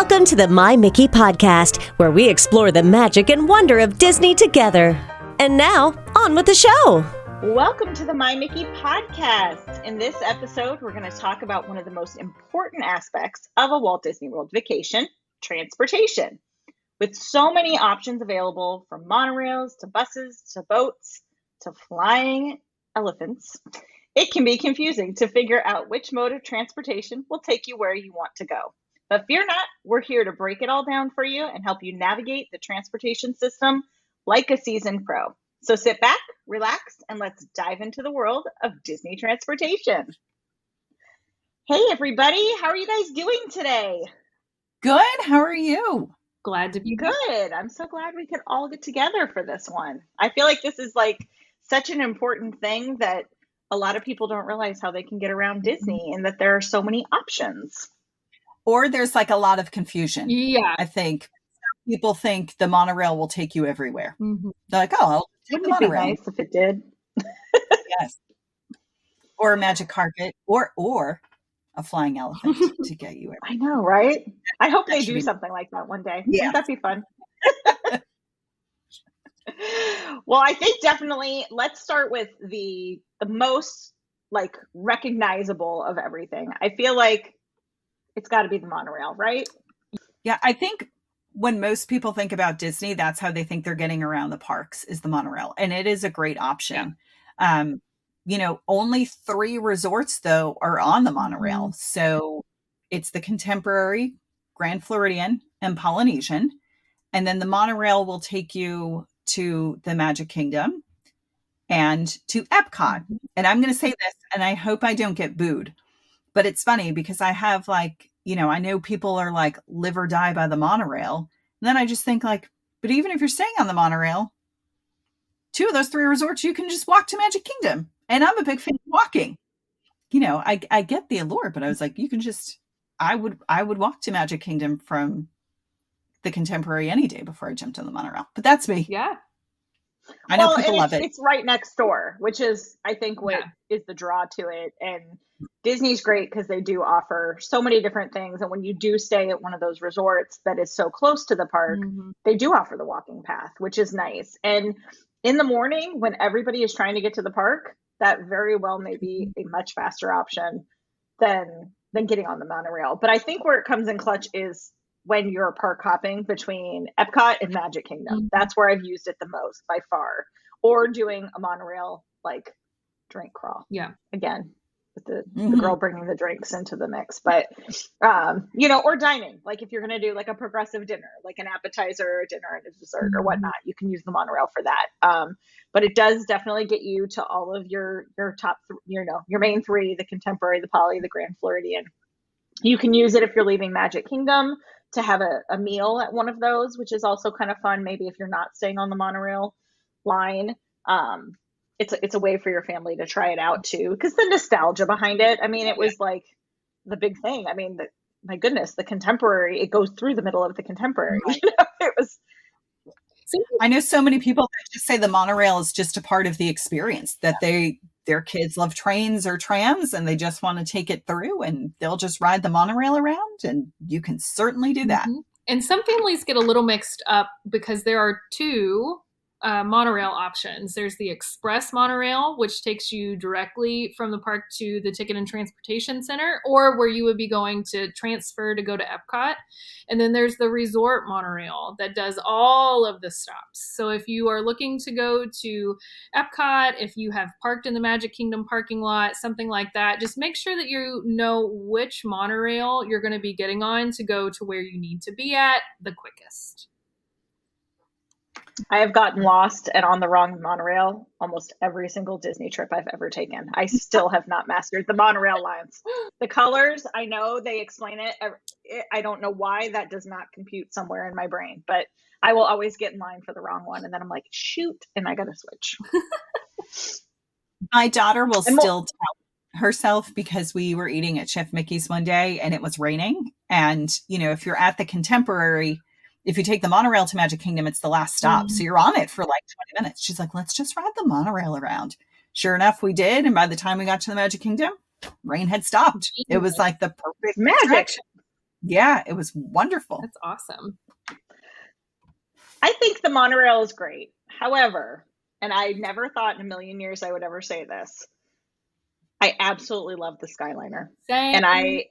Welcome to the My Mickey podcast, where we explore the magic and wonder of Disney together. And now, on with the show. Welcome to the My Mickey podcast. In this episode, we're going to talk about one of the most important aspects of a Walt Disney World vacation transportation. With so many options available from monorails to buses to boats to flying elephants, it can be confusing to figure out which mode of transportation will take you where you want to go. But fear not, we're here to break it all down for you and help you navigate the transportation system like a seasoned pro. So sit back, relax, and let's dive into the world of Disney transportation. Hey, everybody, how are you guys doing today? Good. How are you? Glad to be good. I'm so glad we could all get together for this one. I feel like this is like such an important thing that a lot of people don't realize how they can get around Disney and that there are so many options. Or there's like a lot of confusion. Yeah. I think people think the monorail will take you everywhere. Mm-hmm. They're like, oh, I'll take the Wouldn't it be monorail. nice if it did? Yes. Or a magic carpet or or a flying elephant to get you everywhere. I know, right? I hope That they do be- something like that one day. Yeah. Wouldn't that be fun? well, I think definitely let's start with the the most like recognizable of everything. I feel like it's got to be the monorail, right? Yeah, I think when most people think about Disney, that's how they think they're getting around the parks is the monorail. And it is a great option. Um, you know, only three resorts though are on the monorail. So it's the contemporary, Grand Floridian, and Polynesian. And then the monorail will take you to the Magic Kingdom and to Epcot. And I'm going to say this, and I hope I don't get booed, but it's funny because I have like, you know, I know people are like live or die by the monorail. And then I just think like, but even if you're staying on the monorail, two of those three resorts, you can just walk to Magic Kingdom. And I'm a big fan of walking. You know, I I get the allure, but I was like, you can just I would I would walk to Magic Kingdom from the contemporary any day before I jumped on the monorail. But that's me. Yeah. I know Well, people love it's, it. It's right next door, which is I think what is Yeah. the draw to it. And Disney's great because they do offer so many different things. And when you do stay at one of those resorts that is so close to the park, Mhm. they do offer the walking path, which is nice. And in the morning, when everybody is trying to get to the park, that very well may be a much faster option than than getting on the monorail. But I think where it comes in clutch is when you're park hopping between Epcot and Magic Kingdom. Mhm. That's where I've used it the most by far. Or doing a monorail like drink crawl Yeah. again with the, the Mhm. girl bringing the drinks into the mix but um you know or dining like if you're going to do like a progressive dinner like an appetizer a dinner and a dessert or Mhm. whatnot you can use the monorail for that um but it does definitely get you to all of your your top th- you know your main three the contemporary the poly the grand floridian you can use it if you're leaving magic kingdom to have a, a meal at one of those which is also kind of fun maybe if you're not staying on the monorail line. Um it's a, it's a way for your family to try it out too because the nostalgia behind it i mean it was like the big thing. I mean the, my goodness the contemporary it goes through the middle of the contemporary you know it was I know so many people that just say the monorail is just a part of the experience that they their kids love trains or trams and they just want to take it through and they'll just ride the monorail around and you can certainly do that. Mhm. And some families get a little mixed up because there are two uh, monorail options. There's the express monorail, which takes you directly from the park to the Ticket and Transportation Center, or where you would be going to transfer to go to Epcot. And then there's the resort monorail that does all of the stops. So if you are looking to go to Epcot, if you have parked in the Magic Kingdom parking lot, something like that, just make sure that you know which monorail you're going to be getting on to go to where you need to be at the quickest. I have gotten lost and on the wrong monorail almost every single disney trip i've ever taken. I still have not mastered the monorail lines. The colors i know they explain it. I- don't know why that does not compute somewhere in my brain but i will always get in line for the wrong one and then i'm like shoot and i gotta switch. My daughter will And still tell herself because we were eating at Chef Mickey's one day and it was raining. And, you know, if you're at the contemporary, if you take the monorail to Magic Kingdom, it's the last stop. So mm-hmm. you're on it for like 20 minutes. She's like, let's just ride the monorail around. Sure enough, we did. And by the time we got to the Magic Kingdom, rain had stopped. It was like the perfect magic. Yeah, it was wonderful. That's awesome. I think the monorail is great. However, and I never thought in a million years I would ever say this. I absolutely love the Skyliner. Same. And I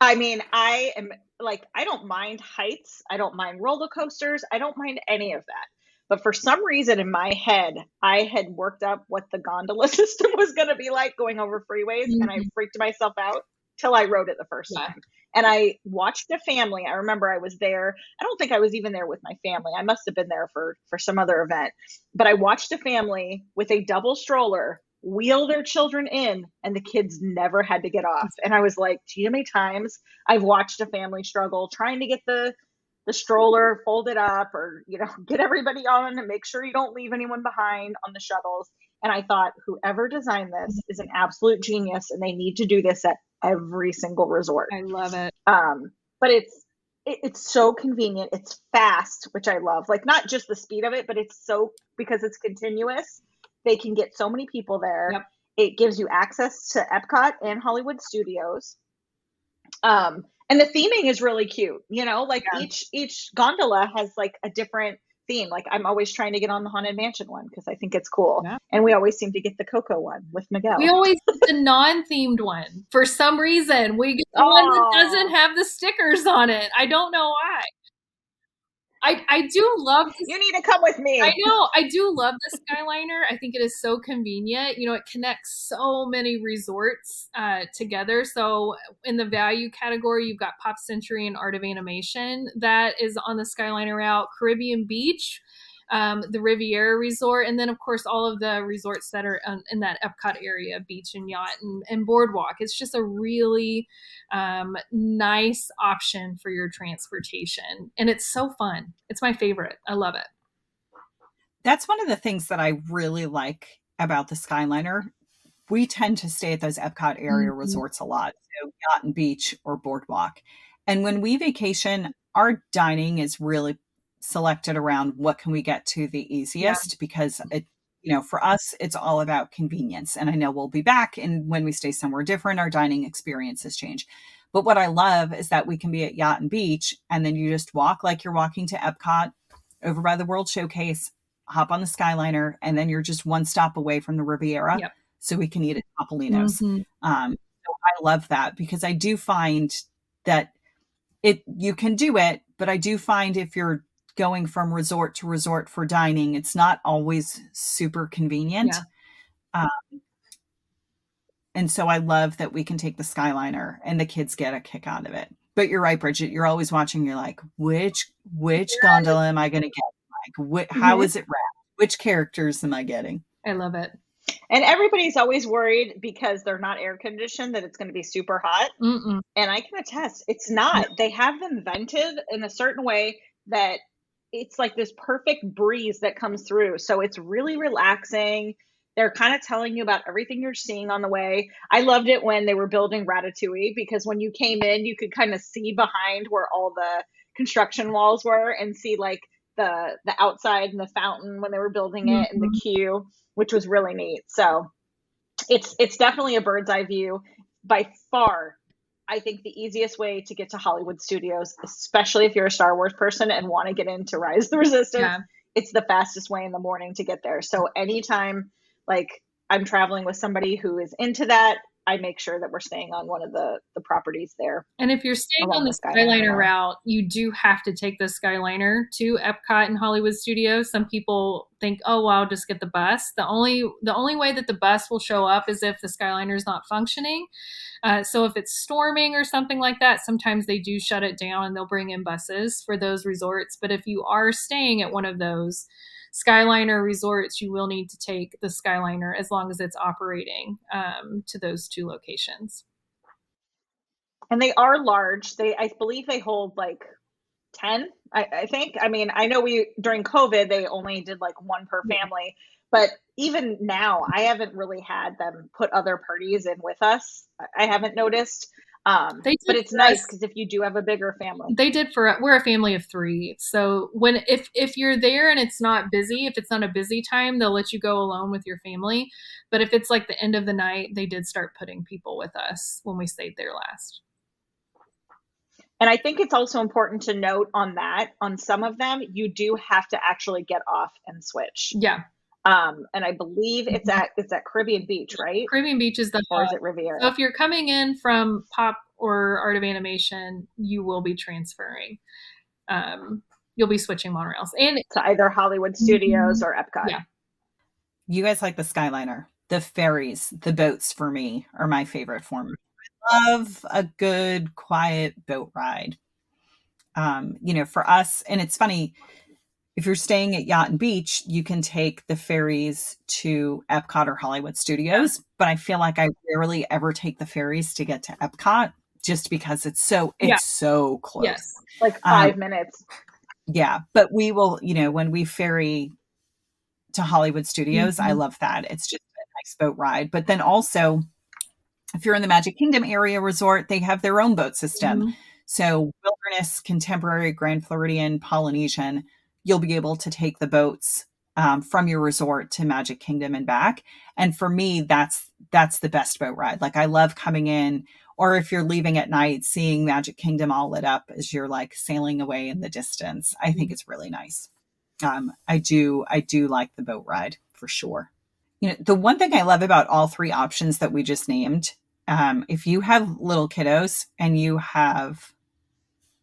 I mean, I am like I don't mind heights. I don't mind roller coasters. I don't mind any of that. But for some reason in my head, I had worked up what the gondola system was going to be like going over freeways and I Mhm. freaked myself out till I rode it the first Yeah. time. And I watched a family. I remember I was there. I don't think I was even there with my family. I must have been there for for some other event. But I watched a family with a double stroller wheel their children in and the kids never had to get off. And I was like, do you know how many times I've watched a family struggle trying to get the the stroller folded up or you know get everybody on and make sure you don't leave anyone behind on the shuttles and i thought whoever designed this is an absolute genius and they need to do this at every single resort I love it. um but it's it, it's so convenient it's fast which i love like not just the speed of it but it's so because it's continuous they can get so many people there Yep. it gives you access to epcot and hollywood studios um and the theming is really cute you know like Yeah. each each gondola has like a different theme like i'm always trying to get on the haunted mansion one because i think it's cool Yeah. and we always seem to get the coco one with miguel We always get the non-themed one for some reason. We get the one that Oh. doesn't have the stickers on it. I don't know why. I I do love this you need to come with me I know. I do love the Skyliner. I think it is so convenient. You know, it connects so many resorts uh, together. So, in the value category, you've got Pop Century and Art of Animation that is on the Skyliner route, Caribbean Beach, um, the Riviera Resort, and then, of course, all of the resorts that are um, in that Epcot area, beach and yacht and, and boardwalk. It's just a really um, nice option for your transportation. And it's so fun. It's my favorite. I love it. That's one of the things that I really like about the Skyliner. We tend to stay at those Epcot area Mhm. resorts a lot, so yacht and beach or boardwalk. And when we vacation, our dining is really selected around what can we get to the easiest because it you know for us it's all about convenience. And i know we'll be back and when we stay somewhere different our dining experiences change. But what i love is that we can be at yacht and beach and then you just walk like you're walking to epcot over by the world showcase hop on the skyliner and then you're just one stop away from the riviera Yep. so we can eat at topolino's. Mhm. um, so I love that because I do find that it you can do it, but I do find if you're going from resort to resort for dining, it's not always super convenient. Yeah. Um, and so I love that we can take the Skyliner and the kids get a kick out of it. But you're right, Bridget. You're always watching. You're like, which which gondola am I going to get? Like, wh- how Mhm. is it wrapped? Which characters am I getting? I love it. And everybody's always worried because they're not air conditioned that it's going to be super hot. Mm-mm. And I can attest, it's not. They have them vented in a certain way that it's like this perfect breeze that comes through. So it's really relaxing. They're kind of telling you about everything you're seeing on the way. I loved it when they were building Ratatouille because when you came in, you could kind of see behind where all the construction walls were and see like the the outside and the fountain when they were building it and the mm-hmm. queue, which was really neat. So it's it's definitely a bird's eye view by far I think the easiest way to get to Hollywood Studios, especially if you're a Star Wars person and want to get into Rise of the Resistance, Yeah. it's the fastest way in the morning to get there. So anytime like I'm traveling with somebody who is into that, I make sure that we're staying on one of the the properties there. And if you're staying on the Skyliner Skyliner route. route, you do have to take the Skyliner to Epcot and Hollywood Studios. Some people think, "Oh, well, I'll just get the bus." The only the only way that the bus will show up is if the Skyliner is not functioning. Uh, so if it's storming or something like that, sometimes they do shut it down and they'll bring in buses for those resorts. But if you are staying at one of those Skyliner resorts, you will need to take the Skyliner as long as it's operating um, to those two locations. And they are large. They I believe they hold like 10, I, I think. I mean, I know we during COVID they only did like one per family, but even now I haven't really had them put other parties in with us. I- I haven't noticed. Um, but it's nice because if you do have a bigger family, they did for we're a family of three so when if if you're there and it's not busy if it's not a busy time they'll let you go alone with your family but if it's like the end of the night they did start putting people with us when we stayed there last And I think it's also important to note on that, on some of them, you do have to actually get off and switch. Yeah. Um, and I believe it's Mm-hmm. at it's at Caribbean Beach, right? Caribbean Beach is the Or is it Riviera? So if you're coming in from pop or art of animation, you will be transferring. Um, you'll be switching monorails. And to either Hollywood Studios or Epcot. Yeah. You guys like the Skyliner. The ferries, the boats for me are my favorite form. I love a good, quiet boat ride. Um, you know, for us, and it's funny, if you're staying at Yacht and Beach, you can take the ferries to Epcot or Hollywood Studios. But I feel like I rarely ever take the ferries to get to Epcot just because it's so it's Yeah. so close. yes, Like Um, five minutes. Yeah, but we will, you know, when we ferry to Hollywood Studios, I Mhm. love that. It's just a nice boat ride. But then also, if you're in the Magic Kingdom area resort, they have their own boat system. Mhm. So, Wilderness, Contemporary, Grand Floridian, Polynesian, you'll be able to take the boats um, from your resort to Magic Kingdom and back. And for me, that's that's the best boat ride. Like I love coming in, or if you're leaving at night, seeing Magic Kingdom all lit up as you're like sailing away in the distance. I think it's really nice. Um, I do I do like the boat ride for sure. You know, the one thing I love about all three options that we just named um, if you have little kiddos and you have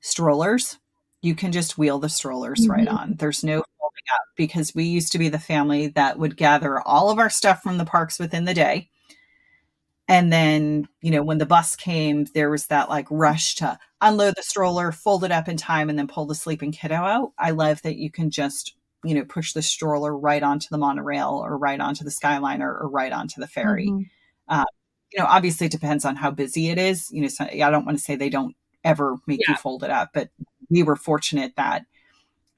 strollers, you can just wheel the strollers right Mhm. on. There's no folding up because we used to be the family that would gather all of our stuff from the parks within the day. And then, you know, when the bus came, there was that like rush to unload the stroller, fold it up in time, and then pull the sleeping kiddo out. I love that you can just, you know, push the stroller right onto the monorail or right onto the Skyliner or right onto the ferry Mhm. you know, obviously it depends on how busy it is. You know, so I don't want to say they don't ever make Yeah. you fold it up, but we were fortunate that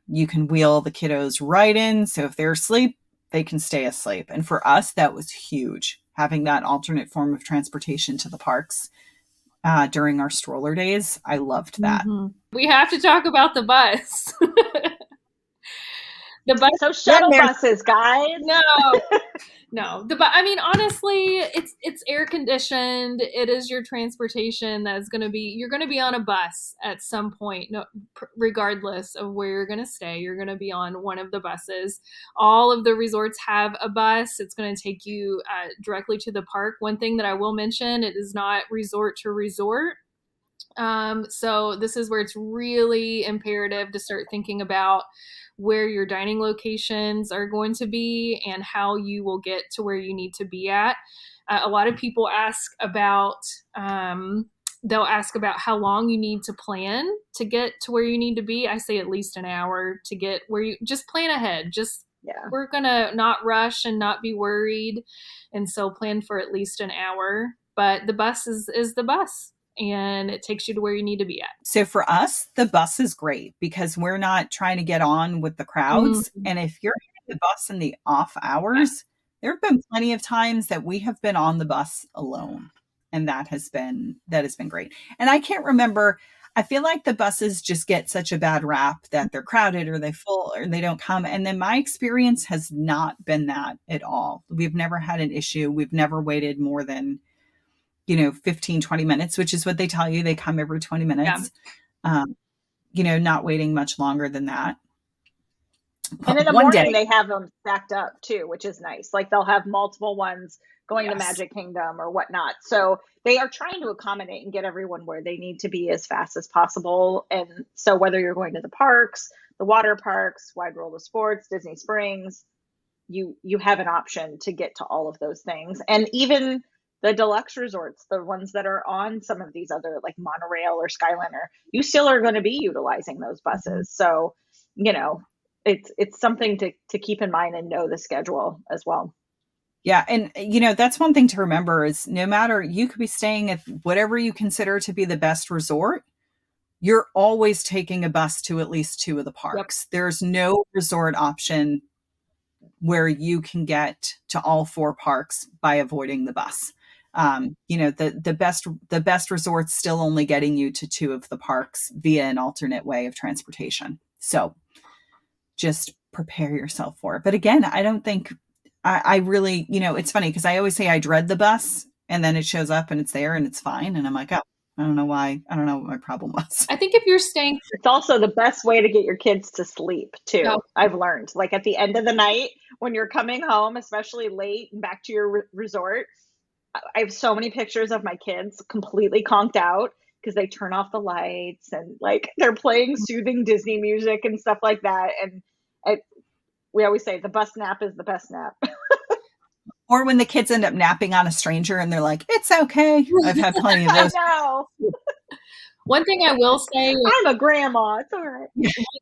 you can wheel the kiddos right in. So if they're asleep, they can stay asleep. And for us, that was huge having that alternate form of transportation to the parks uh, during our stroller days. I loved that. Mhm. We have to talk about the bus. the bus So shuttle buses, guys. no. No. The but i mean honestly it's it's air conditioned. It is your transportation that's going to be you're going to be on a bus at some point no pr- regardless of where you're going to stay. You're going to be on one of the buses. All of the resorts have a bus. It's going to take you uh, directly to the park. One thing that i will mention it is not resort to resort um, so this is where it's really imperative to start thinking about where your dining locations are going to be and how you will get to where you need to be at. Uh, a lot of people ask about, um, they'll ask about how long you need to plan to get to where you need to be. I say at least an hour to get where you just plan ahead. Just Yeah. we're gonna not rush and not be worried, and so plan for at least an hour. But the bus is is the bus, and it takes you to where you need to be at. So for us, the bus is great because we're not trying to get on with the crowds. Mhm. And if you're hitting the bus in the off hours, there have been plenty of times that we have been on the bus alone. And that has been that has been great. And I can't remember. I feel like the buses just get such a bad rap that they're crowded or they full or they don't come. And then my experience has not been that at all. We've never had an issue. We've never waited more than you know 15 20 minutes which is what they tell you they come every 20 minutes um you know not waiting much longer than that And in the one morning, day they have them stacked up too, which is nice. Like they'll have multiple ones going to Magic Kingdom or whatnot. So they are trying to accommodate and get everyone where they need to be as fast as possible. And so whether you're going to the parks, the water parks, Wide World of Sports, Disney Springs, you you have an option to get to all of those things. And even the deluxe resorts, the ones that are on some of these other like monorail or Skyliner, you still are going to be utilizing those buses. So, you know, it's it's something to to keep in mind and know the schedule as well. yeah and you know that's one thing to remember is no matter you could be staying at whatever you consider to be the best resort you're always taking a bus to at least two of the parks there's no resort option where you can get to all four parks by avoiding the bus um, you know the the best the best resorts still only getting you to two of the parks via an alternate way of transportation so just prepare yourself for it but again i don't think i, I really you know it's funny because i always say i dread the bus and then it shows up and it's there and it's fine and i'm like oh I don't know why. I don't know what my problem was. I think if you're staying, It's also the best way to get your kids to sleep too. No. I've learned. Like at the end of the night when you're coming home, especially late and back to your re- resort, I- I have so many pictures of my kids completely conked out because they turn off the lights and like they're playing soothing Disney music and stuff like that. And it, we always say the bus nap is the best nap. Or when the kids end up napping on a stranger and they're like, "It's okay." I've had plenty of I those. know. one thing I will say, I'm a grandma. It's all right.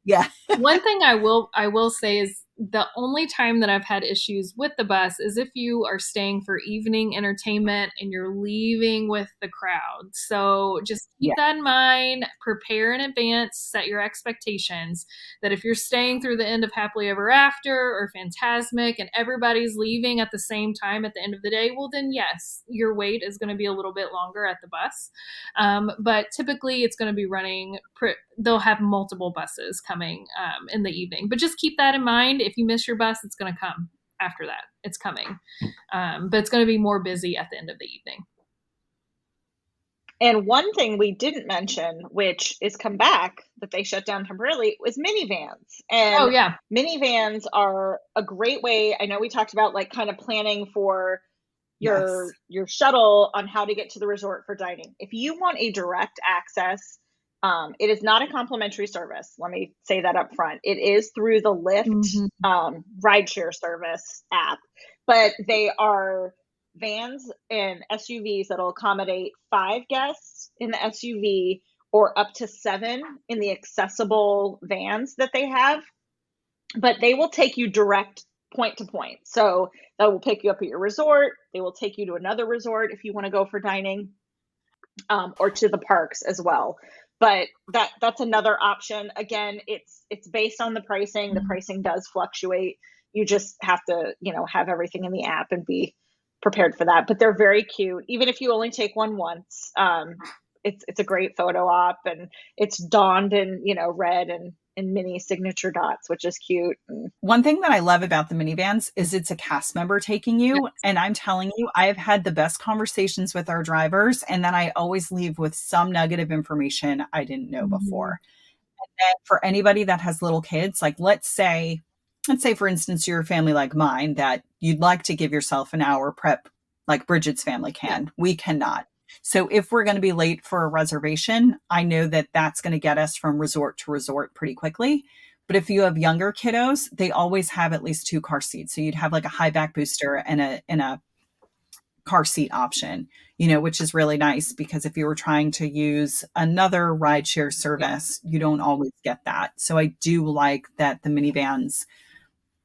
Yeah. one thing I will I will say is the only time that I've had issues with the bus is if you are staying for evening entertainment and you're leaving with the crowd. So just keep Yeah. that in mind, prepare in advance, set your expectations that if you're staying through the end of Happily Ever After or Phantasmic and everybody's leaving at the same time at the end of the day, well then yes, your wait is going to be a little bit longer at the bus. Um, but typically it's going to be running pr- they'll have multiple buses coming um, in the evening but just keep that in mind if you miss your bus it's going to come after that it's coming um, but it's going to be more busy at the end of the evening And one thing we didn't mention, which is come back that they shut down temporarily, was Minnie Vans. And oh yeah Minnie Vans are a great way. I know we talked about like kind of planning for your Yes. your shuttle on how to get to the resort for dining. If you want a direct access, um, it is not a complimentary service. Let me say that up front. It is through the Lyft Mhm. um, rideshare service app, but they are vans and SUVs that'll accommodate five guests in the SUV or up to seven in the accessible vans that they have. But they will take you direct point to point. So that will pick you up at your resort. They will take you to another resort if you want to go for dining, um, or to the parks as well. But that that's another option. Again, it's it's based on the pricing. The Mhm. pricing does fluctuate. You just have to you know have everything in the app and be prepared for that. But they're very cute. Even if you only take one once, um, it's it's a great photo op and it's donned in you know red and and Minnie signature dots, which is cute. One thing that I love about the Minnie Vans is it's a cast member taking you. And I'm telling you, I have had the best conversations with our drivers. And then I always leave with some nugget of information I didn't know Mhm. before. And then for anybody that has little kids, like let's say, let's say for instance, you're a family like mine that you'd like to give yourself an hour prep like Bridget's family can. We cannot. So if we're going to be late for a reservation, I know that that's going to get us from resort to resort pretty quickly. But if you have younger kiddos, they always have at least two car seats. So you'd have like a high back booster and a and a car seat option, you know, which is really nice because if you were trying to use another rideshare service, you don't always get that. So I do like that the Minnie Vans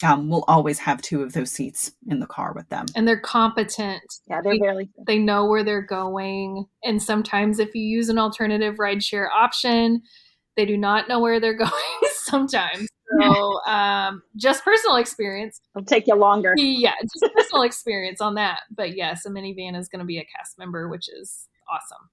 um, will always have two of those seats in the car with them. and they're competent. Yeah, they're We- very they know where they're going. And sometimes if you use an alternative rideshare option they do not know where they're going sometimes. So um, just personal experience. It'll take you longer. yeah just personal experience on that. But yes a Minnie Van is going to be a cast member which is awesome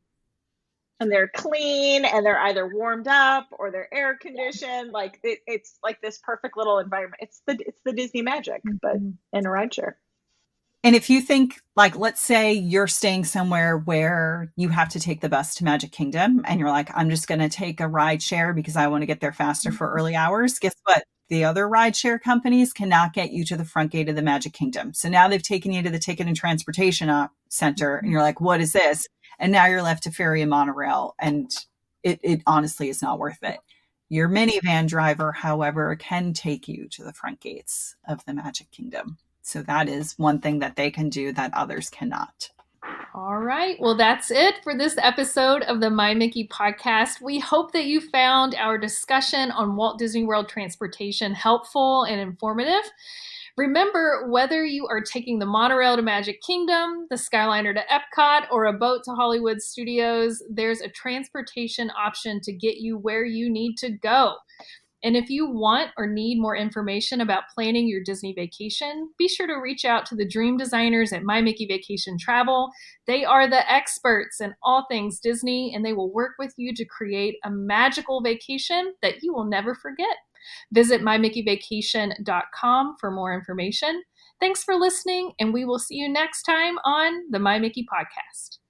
and they're clean and they're either warmed up or they're air conditioned. Like it, it's like this perfect little environment. It's the it's the Disney magic, but Mhm. in a rideshare. And if you think, like, let's say you're staying somewhere where you have to take the bus to Magic Kingdom and you're like, I'm just going to take a ride share because I want to get there faster for early hours. Guess what? The other ride share companies cannot get you to the front gate of the Magic Kingdom. So now they've taken you to the ticket and transportation center and you're like, what is this? And now you're left to ferry and monorail. And it, it honestly is not worth it. Your Minnie Van driver, however, can take you to the front gates of the Magic Kingdom. So that is one thing that they can do that others cannot. All right. Well, that's it for this episode of the My Mickey podcast. We hope that you found our discussion on Walt Disney World transportation helpful and informative. Remember, whether you are taking the monorail to Magic Kingdom, the Skyliner to Epcot, or a boat to Hollywood Studios, there's a transportation option to get you where you need to go. And if you want or need more information about planning your Disney vacation, be sure to reach out to the dream designers at My Mickey Vacation Travel. They are the experts in all things Disney, and they will work with you to create a magical vacation that you will never forget. Visit mymickeyvacation.com for more information. Thanks for listening, and we will see you next time on the My Mickey Podcast.